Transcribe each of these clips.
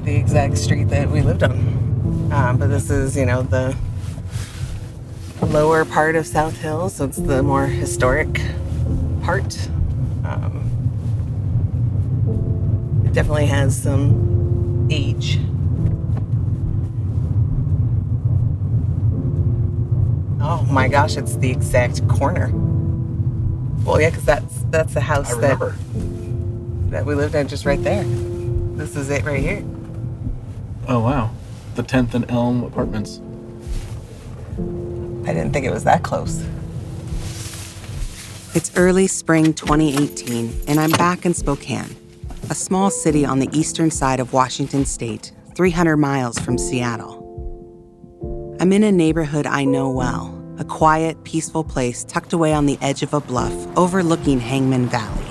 the exact street that we lived on. Um, but this is, you know, the lower part of South Hill, so it's the more historic part. Um, it definitely has some age. Oh my gosh, it's the exact corner. Well, yeah, because that's that's the house that that we lived in just right there. This is it right here. Oh wow, the 10th and Elm Apartments. I didn't think it was that close. It's early spring 2018, and I'm back in Spokane, a small city on the eastern side of Washington state, 300 miles from Seattle. I'm in a neighborhood I know well, a quiet, peaceful place tucked away on the edge of a bluff overlooking Hangman Valley.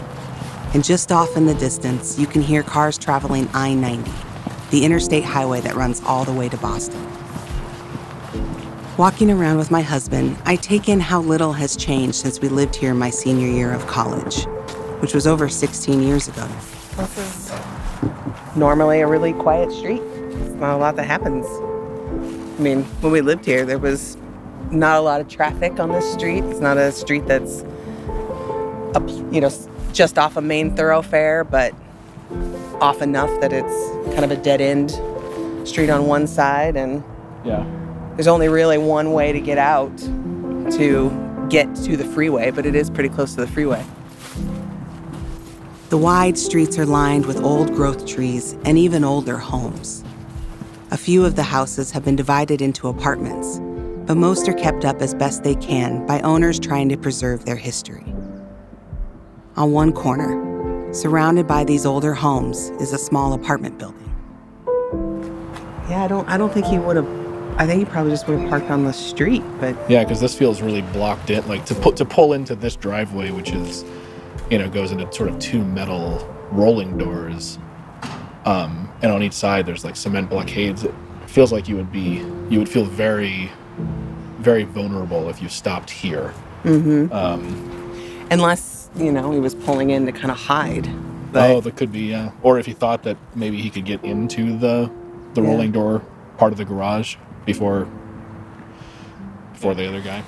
And just off in the distance, you can hear cars traveling I 90, the interstate highway that runs all the way to Boston. Walking around with my husband, I take in how little has changed since we lived here my senior year of college, which was over 16 years ago. This is normally a really quiet street. Not a lot that happens. I mean, when we lived here, there was not a lot of traffic on this street. It's not a street that's, you know, just off a main thoroughfare, but off enough that it's kind of a dead end street on one side, and Yeah. there's only really one way to get out to get to the freeway, but it is pretty close to the freeway. The wide streets are lined with old growth trees and even older homes. A few of the houses have been divided into apartments, but most are kept up as best they can by owners trying to preserve their history. On one corner, surrounded by these older homes, is a small apartment building. Yeah, I don't. I don't think he would have. I think he probably just would have parked on the street. But Yeah, because this feels really blocked in. Like to put to pull into this driveway, which is, you know, goes into sort of two metal rolling doors, um, and on each side there's like cement blockades. It feels like you would be you would feel very, very vulnerable if you stopped here. unless you know he was pulling in to kind of hide. But oh, that could be yeah. Or if he thought that maybe he could get into the the Yeah. rolling door part of the garage before before the other guy.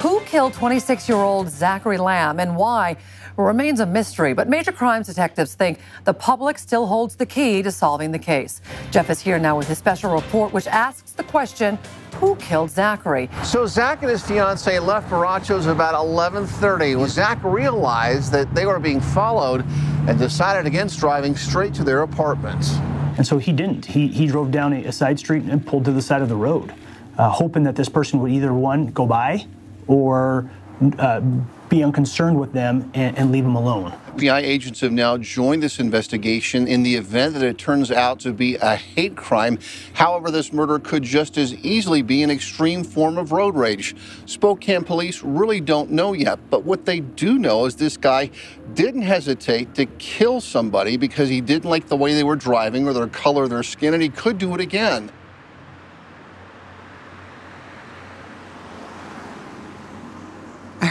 Who killed 26 year old Zachary Lamb and why remains a mystery, but major crimes detectives think the public still holds the key to solving the case. Jeff is here now with his special report, which asks the question who killed Zachary? So Zach and his fiancee left Barachos about 11:30 when Zach realized that they were being followed and decided against driving straight to their apartments. And so he didn't. He, he drove down a, a side street and pulled to the side of the road, uh, hoping that this person would either one, go by or uh, be unconcerned with them and, and leave them alone. FBI agents have now joined this investigation in the event that it turns out to be a hate crime. However, this murder could just as easily be an extreme form of road rage. Spokane police really don't know yet, but what they do know is this guy didn't hesitate to kill somebody because he didn't like the way they were driving or their color their skin, and he could do it again.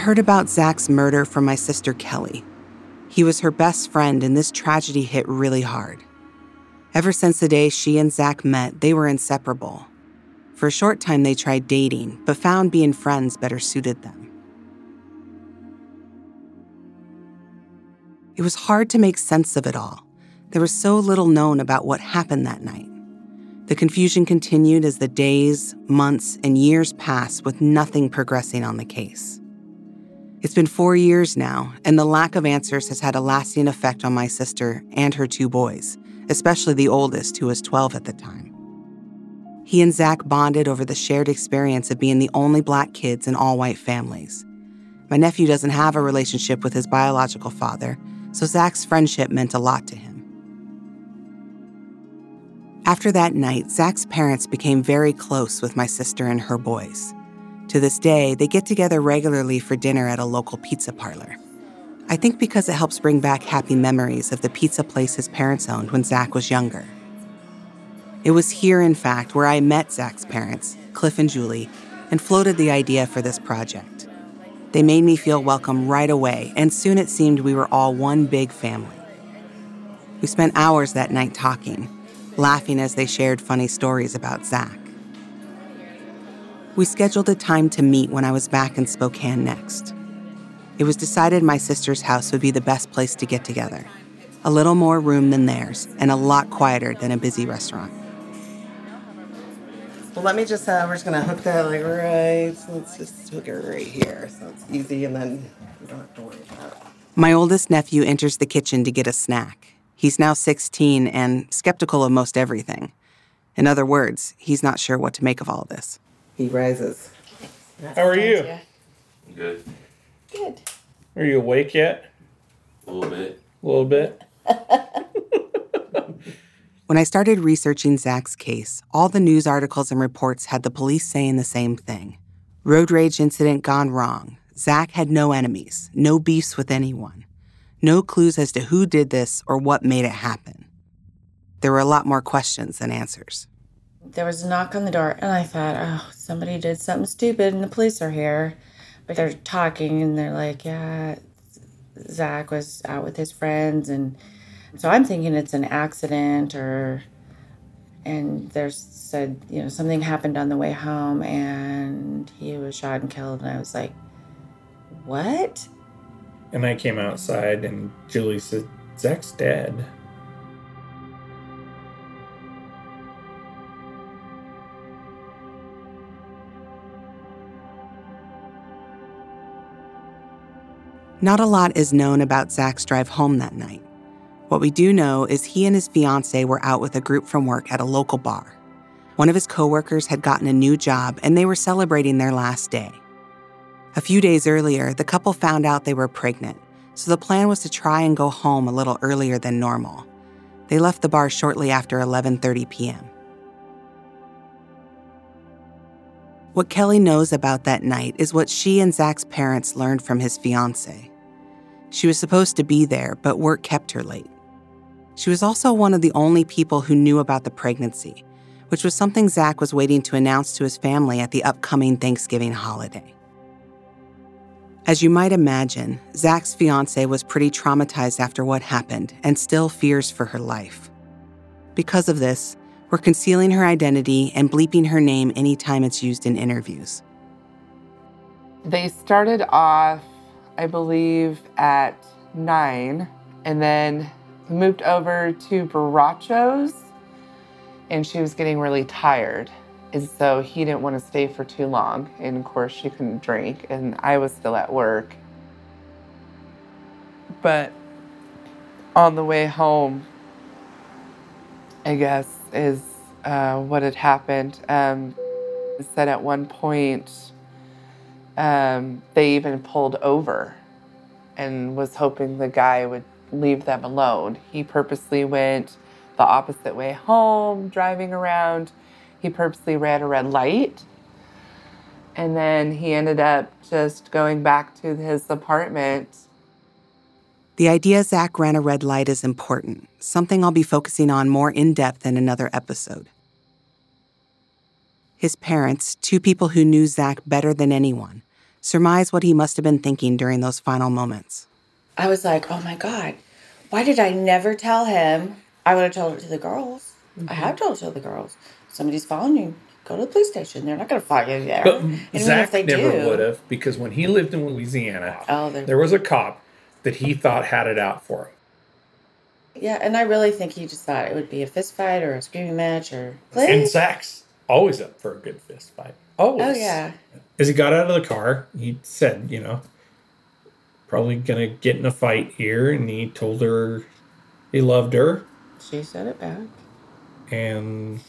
Heard about Zach's murder from my sister Kelly. He was her best friend, and this tragedy hit really hard. Ever since the day she and Zach met, they were inseparable. For a short time, they tried dating, but found being friends better suited them. It was hard to make sense of it all. There was so little known about what happened that night. The confusion continued as the days, months, and years passed with nothing progressing on the case. It's been four years now, and the lack of answers has had a lasting effect on my sister and her two boys, especially the oldest, who was 12 at the time. He and Zach bonded over the shared experience of being the only black kids in all white families. My nephew doesn't have a relationship with his biological father, so Zach's friendship meant a lot to him. After that night, Zach's parents became very close with my sister and her boys. To this day, they get together regularly for dinner at a local pizza parlor. I think because it helps bring back happy memories of the pizza place his parents owned when Zach was younger. It was here, in fact, where I met Zach's parents, Cliff and Julie, and floated the idea for this project. They made me feel welcome right away, and soon it seemed we were all one big family. We spent hours that night talking, laughing as they shared funny stories about Zach. We scheduled a time to meet when I was back in Spokane next. It was decided my sister's house would be the best place to get together. A little more room than theirs, and a lot quieter than a busy restaurant. Well, let me just, uh, we're just gonna hook that like right, so let's just hook it right here. So it's easy and then we don't have to worry about it. My oldest nephew enters the kitchen to get a snack. He's now 16 and skeptical of most everything. In other words, he's not sure what to make of all this. He rises. How are you? Good. Good. Are you awake yet? A little bit. A little bit. When I started researching Zach's case, all the news articles and reports had the police saying the same thing. Road rage incident gone wrong. Zach had no enemies, no beefs with anyone, no clues as to who did this or what made it happen. There were a lot more questions than answers. There was a knock on the door, and I thought, oh, somebody did something stupid, and the police are here. But they're talking, and they're like, yeah, Zach was out with his friends, and so I'm thinking it's an accident, or and there's said, you know, something happened on the way home, and he was shot and killed, and I was like, what? And I came outside, and Julie said, Zach's dead. Not a lot is known about Zach's drive home that night. What we do know is he and his fiancee were out with a group from work at a local bar. One of his coworkers had gotten a new job and they were celebrating their last day. A few days earlier, the couple found out they were pregnant, so the plan was to try and go home a little earlier than normal. They left the bar shortly after 11:30 p.m. What Kelly knows about that night is what she and Zach's parents learned from his fiance. She was supposed to be there, but work kept her late. She was also one of the only people who knew about the pregnancy, which was something Zach was waiting to announce to his family at the upcoming Thanksgiving holiday. As you might imagine, Zach's fiance was pretty traumatized after what happened and still fears for her life. Because of this, we're concealing her identity and bleeping her name anytime it's used in interviews. They started off, I believe, at nine, and then moved over to Barachos, and she was getting really tired. And so he didn't want to stay for too long. And of course, she couldn't drink, and I was still at work. But on the way home, I guess, is uh, what had happened. Um, said at one point um, they even pulled over and was hoping the guy would leave them alone. He purposely went the opposite way home, driving around. He purposely ran a red light. And then he ended up just going back to his apartment The idea Zach ran a red light is important, something I'll be focusing on more in depth in another episode. His parents, two people who knew Zach better than anyone, surmise what he must have been thinking during those final moments. I was like, oh my God, why did I never tell him? I would have told it to the girls. I mm-hmm. have told it to the girls. Somebody's following you. Go to the police station. They're not going to follow you there. But And Zach if they never do, would have because when he lived in Louisiana, Oh, there was a cop that he thought had it out for him. Yeah, and I really think he just thought it would be a fist fight or a screaming match or. And Zach's always up for a good fist fight. Always. Oh yeah, As he got out of the car, he said, you know, probably gonna get in a fight here, and he told her he loved her, she said it back. and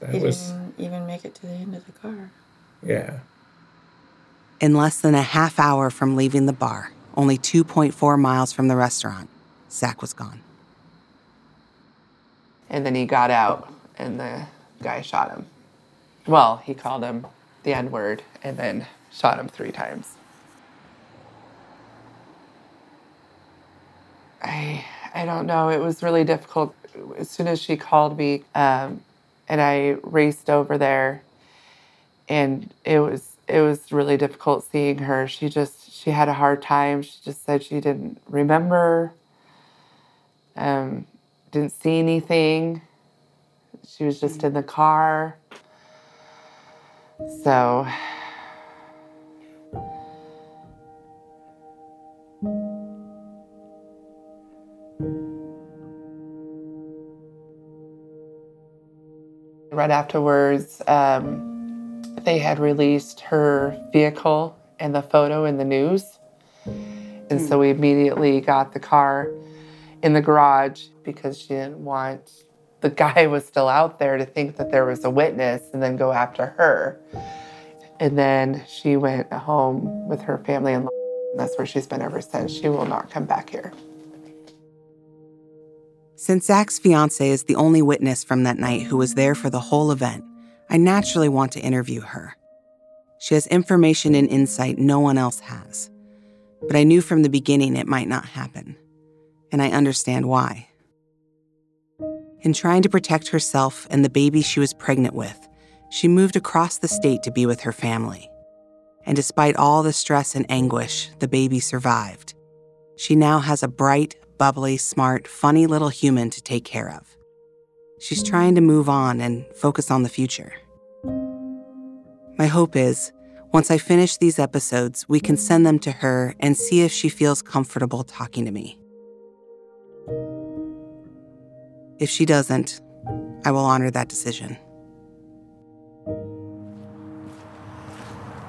that He was didn't even make it to the end of the car. yeah. In less than a half hour from leaving the bar, only 2.4 miles from the restaurant, Zach was gone. And then he got out, and the guy shot him. Well, he called him the N word and then shot him three times. I I don't know. It was really difficult. As soon as she called me, um, and I raced over there, and it was it was really difficult seeing her. She just she had a hard time. She just said she didn't remember, um, didn't see anything. She was just in the car. So right afterwards, um, they had released her vehicle and the photo in the news. And so we immediately got the car in the garage because she didn't want the guy was still out there to think that there was a witness and then go after her. And then she went home with her family and that's where she's been ever since. She will not come back here. Since Zach's fiance is the only witness from that night who was there for the whole event, I naturally want to interview her. She has information and insight no one else has. But I knew from the beginning it might not happen. And I understand why. In trying to protect herself and the baby she was pregnant with, she moved across the state to be with her family. And despite all the stress and anguish, the baby survived. She now has a bright, bubbly, smart, funny little human to take care of. She's trying to move on and focus on the future. My hope is, once I finish these episodes, we can send them to her and see if she feels comfortable talking to me. If she doesn't, I will honor that decision.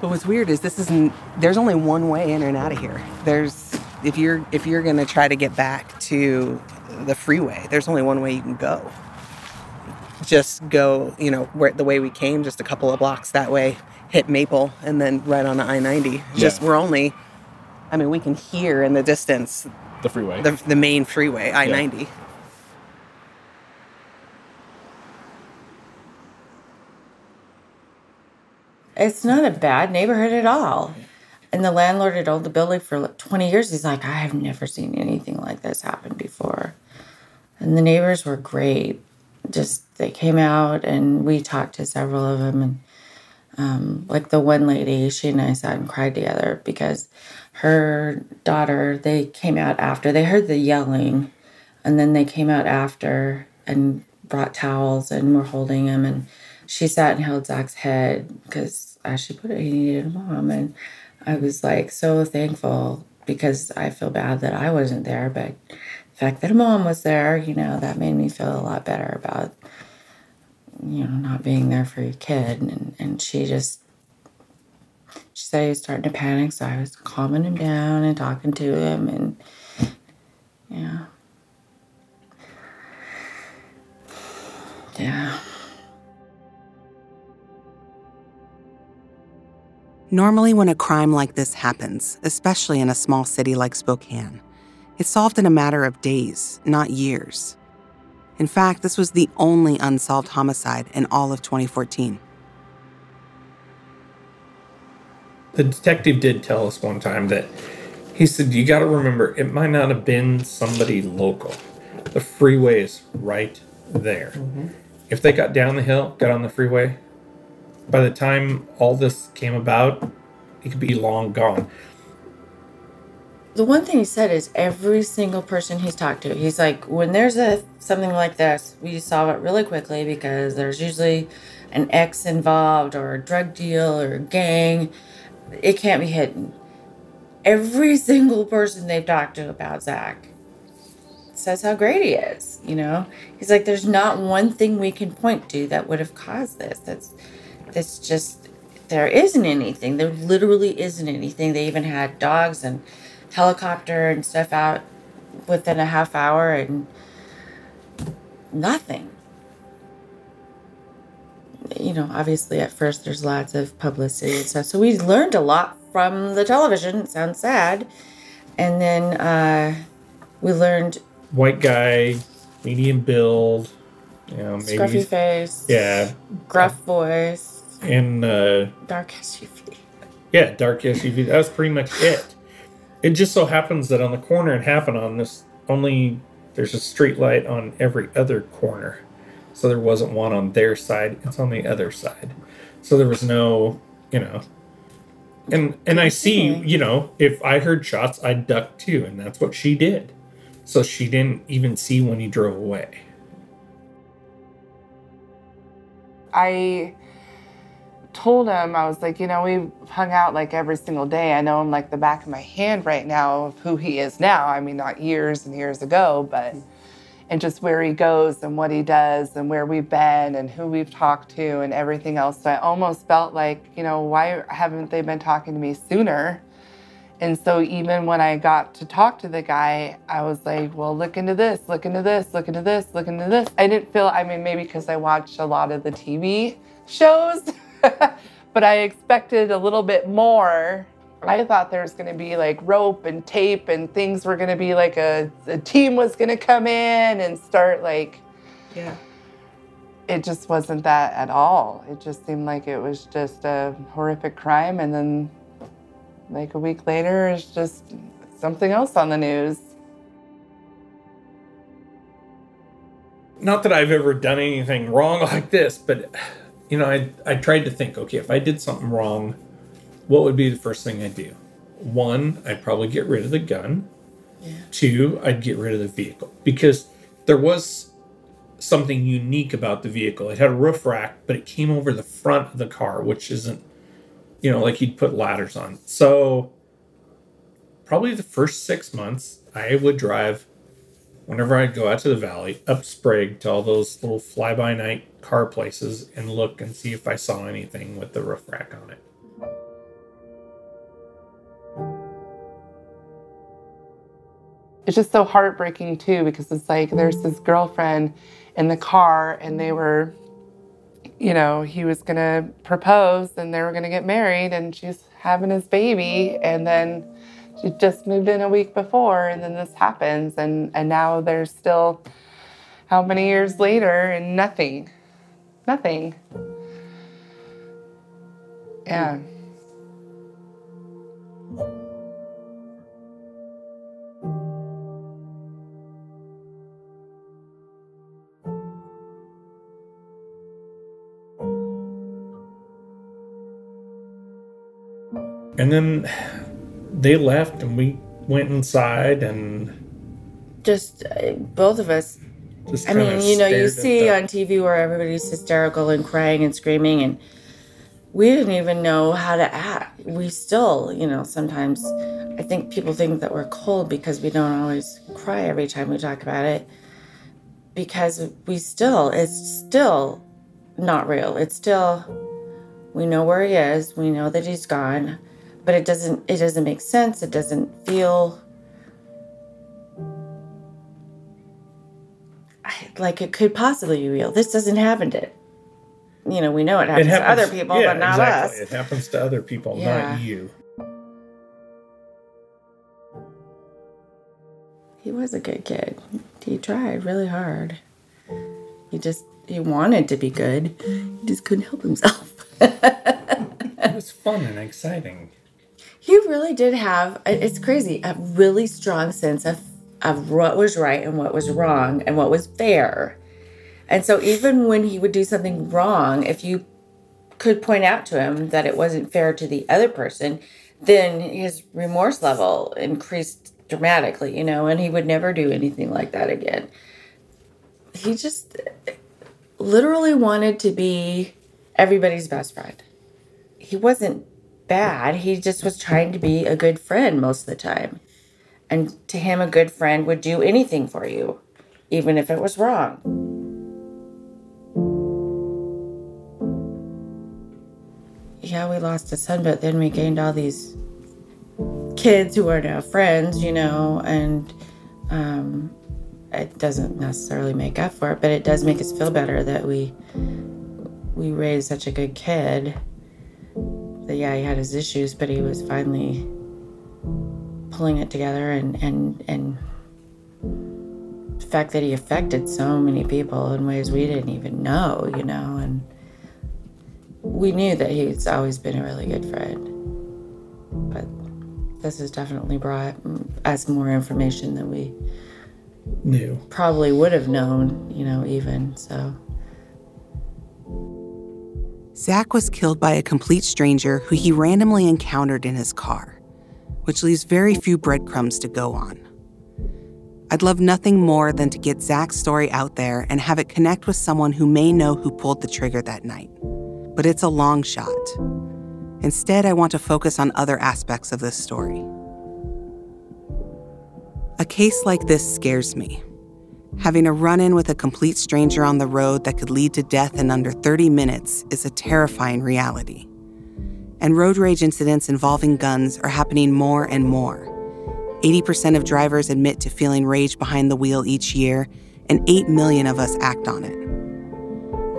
But what's weird is this isn't. There's only one way in and out of here. There's if you're if you're gonna try to get back to the freeway, there's only one way you can go. Just go, you know, where the way we came, just a couple of blocks that way, hit Maple, and then right on the I-90. Just Yeah. we're only. I mean, we can hear in the distance The freeway. the the main freeway, I-90. It's not a bad neighborhood at all. And the landlord had owned the building for like 20 years. He's like, I have never seen anything like this happen before. And the neighbors were great. Just they came out and we talked to several of them. And um, like the one lady, she and I sat and cried together because her daughter, they came out after. They heard the yelling and then they came out after and brought towels and were holding him. And she sat and held Zach's head because, as she put it, he needed a mom. And I was like so thankful because I feel bad that I wasn't there, but the fact that a mom was there, you know, that made me feel a lot better about, you know, not being there for your kid. And, and she just, she said he was starting to panic, so I was calming him down and talking to him. And yeah. Yeah. Normally, when a crime like this happens, especially in a small city like Spokane, it's solved in a matter of days, not years. In fact, this was the only unsolved homicide in all of 2014. The detective did tell us one time that he said, You got to remember, it might not have been somebody local. The freeway is right there. Mm-hmm. If they got down the hill, got on the freeway, by the time all this came about, it could be long gone. The one thing he said is every single person he's talked to, he's like, when there's a something like this, we solve it really quickly because there's usually an ex involved or a drug deal or a gang. It can't be hidden. Every single person they've talked to about Zach says how great he is. You know, he's like, there's not one thing we can point to that would have caused this. That's that's just there isn't anything. There literally isn't anything. They even had dogs and helicopter and stuff out within a half hour and nothing. You know, obviously at first there's lots of publicity and stuff. So we learned a lot from the television. It sounds sad. And then uh, we learned White guy, medium build, you know, maybe. scruffy face, Yeah. gruff voice, And, uh, dark SUV. Yeah, dark SUV. That was pretty much it. It just so happens that on the corner it happened on this only there's a street light on every other corner. So there wasn't one on their side, it's on the other side. So there was no, you know. And and I see, you know, if I heard shots, I'd duck too, and that's what she did. So she didn't even see when he drove away. I told him, I was like, you know, we've hung out like every single day. I know him like the back of my hand right now of who he is now. I mean, not years and years ago, but hmm. and just where he goes and what he does and where we've been and who we've talked to and everything else. So I almost felt like, you know, why haven't they been talking to me sooner? And so even when I got to talk to the guy, I was like, well, look into this, look into this, look into this, look into this. I didn't feel, I mean, maybe because I watched a lot of the TV shows, but I expected a little bit more. I thought there was going to be like rope and tape and things were going to be like a, a team was going to come in and start like, Yeah. it just wasn't that at all. It just seemed like it was just a horrific crime. And then, like a week later, it's just something else on the news. Not that I've ever done anything wrong like this, but you know, I I tried to think, okay, if I did something wrong, what would be the first thing I'd do? One, I'd probably get rid of the gun. Yeah. Two, I'd get rid of the vehicle because there was something unique about the vehicle. It had a roof rack, but it came over the front of the car, which isn't, you know, like you'd put ladders on. So, probably the first six months, I would drive whenever I'd go out to the valley, up Sprague to all those little fly by night car places and look and see if I saw anything with the roof rack on it. It's just so heartbreaking too because it's like there's this girlfriend in the car and they were, you know, he was gonna propose and they were gonna get married and she's having his baby and then she just moved in a week before and then this happens and and now there's still how many years later and nothing. Nothing. Yeah. And then they left and we went inside and Just uh, both of us. just I mean, you know, you see on TV where everybody's hysterical and crying and screaming, and we didn't even know how to act. We still, you know, sometimes I think people think that we're cold because we don't always cry every time we talk about it. Because we still, it's still not real. It's still, we know where he is. We know that he's gone, but it doesn't. It doesn't make sense. It doesn't feel like it could possibly be real. This doesn't happen to, you know, we know it happens, to other people, yeah, but not exactly. us. It happens to other people, Yeah. not you. He was a good kid. He tried really hard. He just he wanted to be good. He just couldn't help himself. It was fun and exciting. He really did have it's crazy a really strong sense of of what was right and what was wrong and what was fair. And so even when he would do something wrong if you could point out to him that it wasn't fair to the other person then his remorse level increased dramatically you know and he would never do anything like that again. He just literally wanted to be everybody's best friend. He wasn't bad. He just was trying to be a good friend most of the time. And to him, a good friend would do anything for you, even if it was wrong. Yeah, we lost a son, but then we gained all these kids who are now friends, you know, and um, it doesn't necessarily make up for it, but it does make us feel better that we we raised such a good kid yeah he had his issues but he was finally pulling it together and and and the fact that he affected so many people in ways we didn't even know you know and we knew that he's always been a really good friend but this has definitely brought us more information than we knew. probably would have known you know even so Zach was killed by a complete stranger who he randomly encountered in his car, which leaves very few breadcrumbs to go on. I'd love nothing more than to get Zach's story out there and have it connect with someone who may know who pulled the trigger that night. But it's a long shot. Instead, I want to focus on other aspects of this story. A case like this scares me. Having a run in with a complete stranger on the road that could lead to death in under 30 minutes is a terrifying reality. And road rage incidents involving guns are happening more and more. 80% of drivers admit to feeling rage behind the wheel each year, and 8 million of us act on it.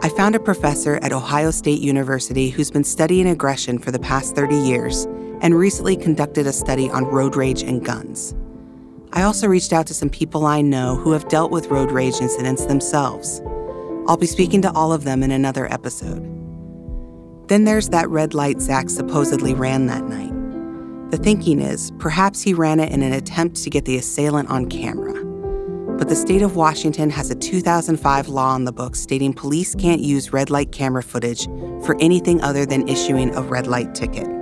I found a professor at Ohio State University who's been studying aggression for the past 30 years and recently conducted a study on road rage and guns. I also reached out to some people I know who have dealt with road rage incidents themselves. I'll be speaking to all of them in another episode. Then there's that red light Zach supposedly ran that night. The thinking is perhaps he ran it in an attempt to get the assailant on camera. But the state of Washington has a 2005 law on the books stating police can't use red light camera footage for anything other than issuing a red light ticket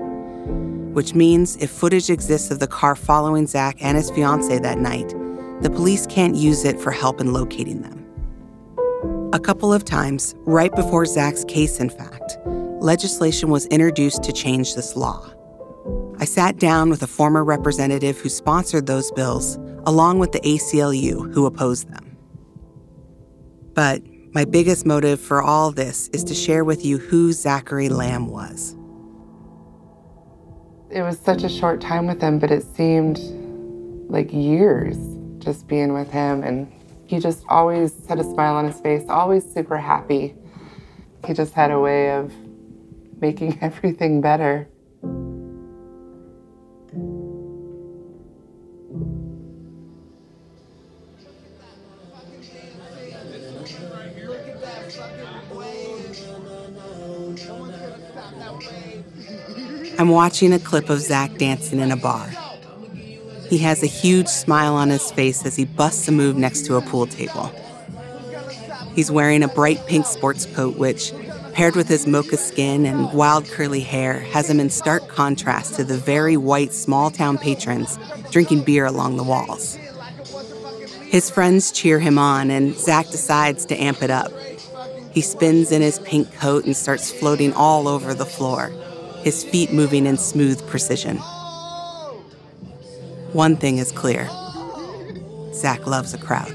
which means if footage exists of the car following Zach and his fiancee that night, the police can't use it for help in locating them. A couple of times, right before Zach's case, in fact, legislation was introduced to change this law. I sat down with a former representative who sponsored those bills, along with the ACLU, who opposed them. But my biggest motive for all this is to share with you who Zachary Lamb was. It was such a short time with him, but it seemed like years just being with him. And he just always had a smile on his face, always super happy. He just had a way of making everything better. I'm watching a clip of Zach dancing in a bar. He has a huge smile on his face as he busts a move next to a pool table. He's wearing a bright pink sports coat, which, paired with his mocha skin and wild curly hair, has him in stark contrast to the very white small town patrons drinking beer along the walls. His friends cheer him on, and Zach decides to amp it up. He spins in his pink coat and starts floating all over the floor his feet moving in smooth precision. One thing is clear Zach loves a crowd.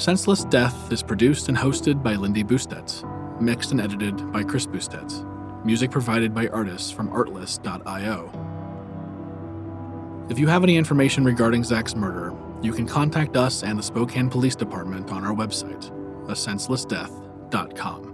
Senseless Death is produced and hosted by Lindy Bustetz, mixed and edited by Chris Bustetz. Music provided by artists from artlist.io. If you have any information regarding Zach's murder, you can contact us and the Spokane Police Department on our website, asenselessdeath.com.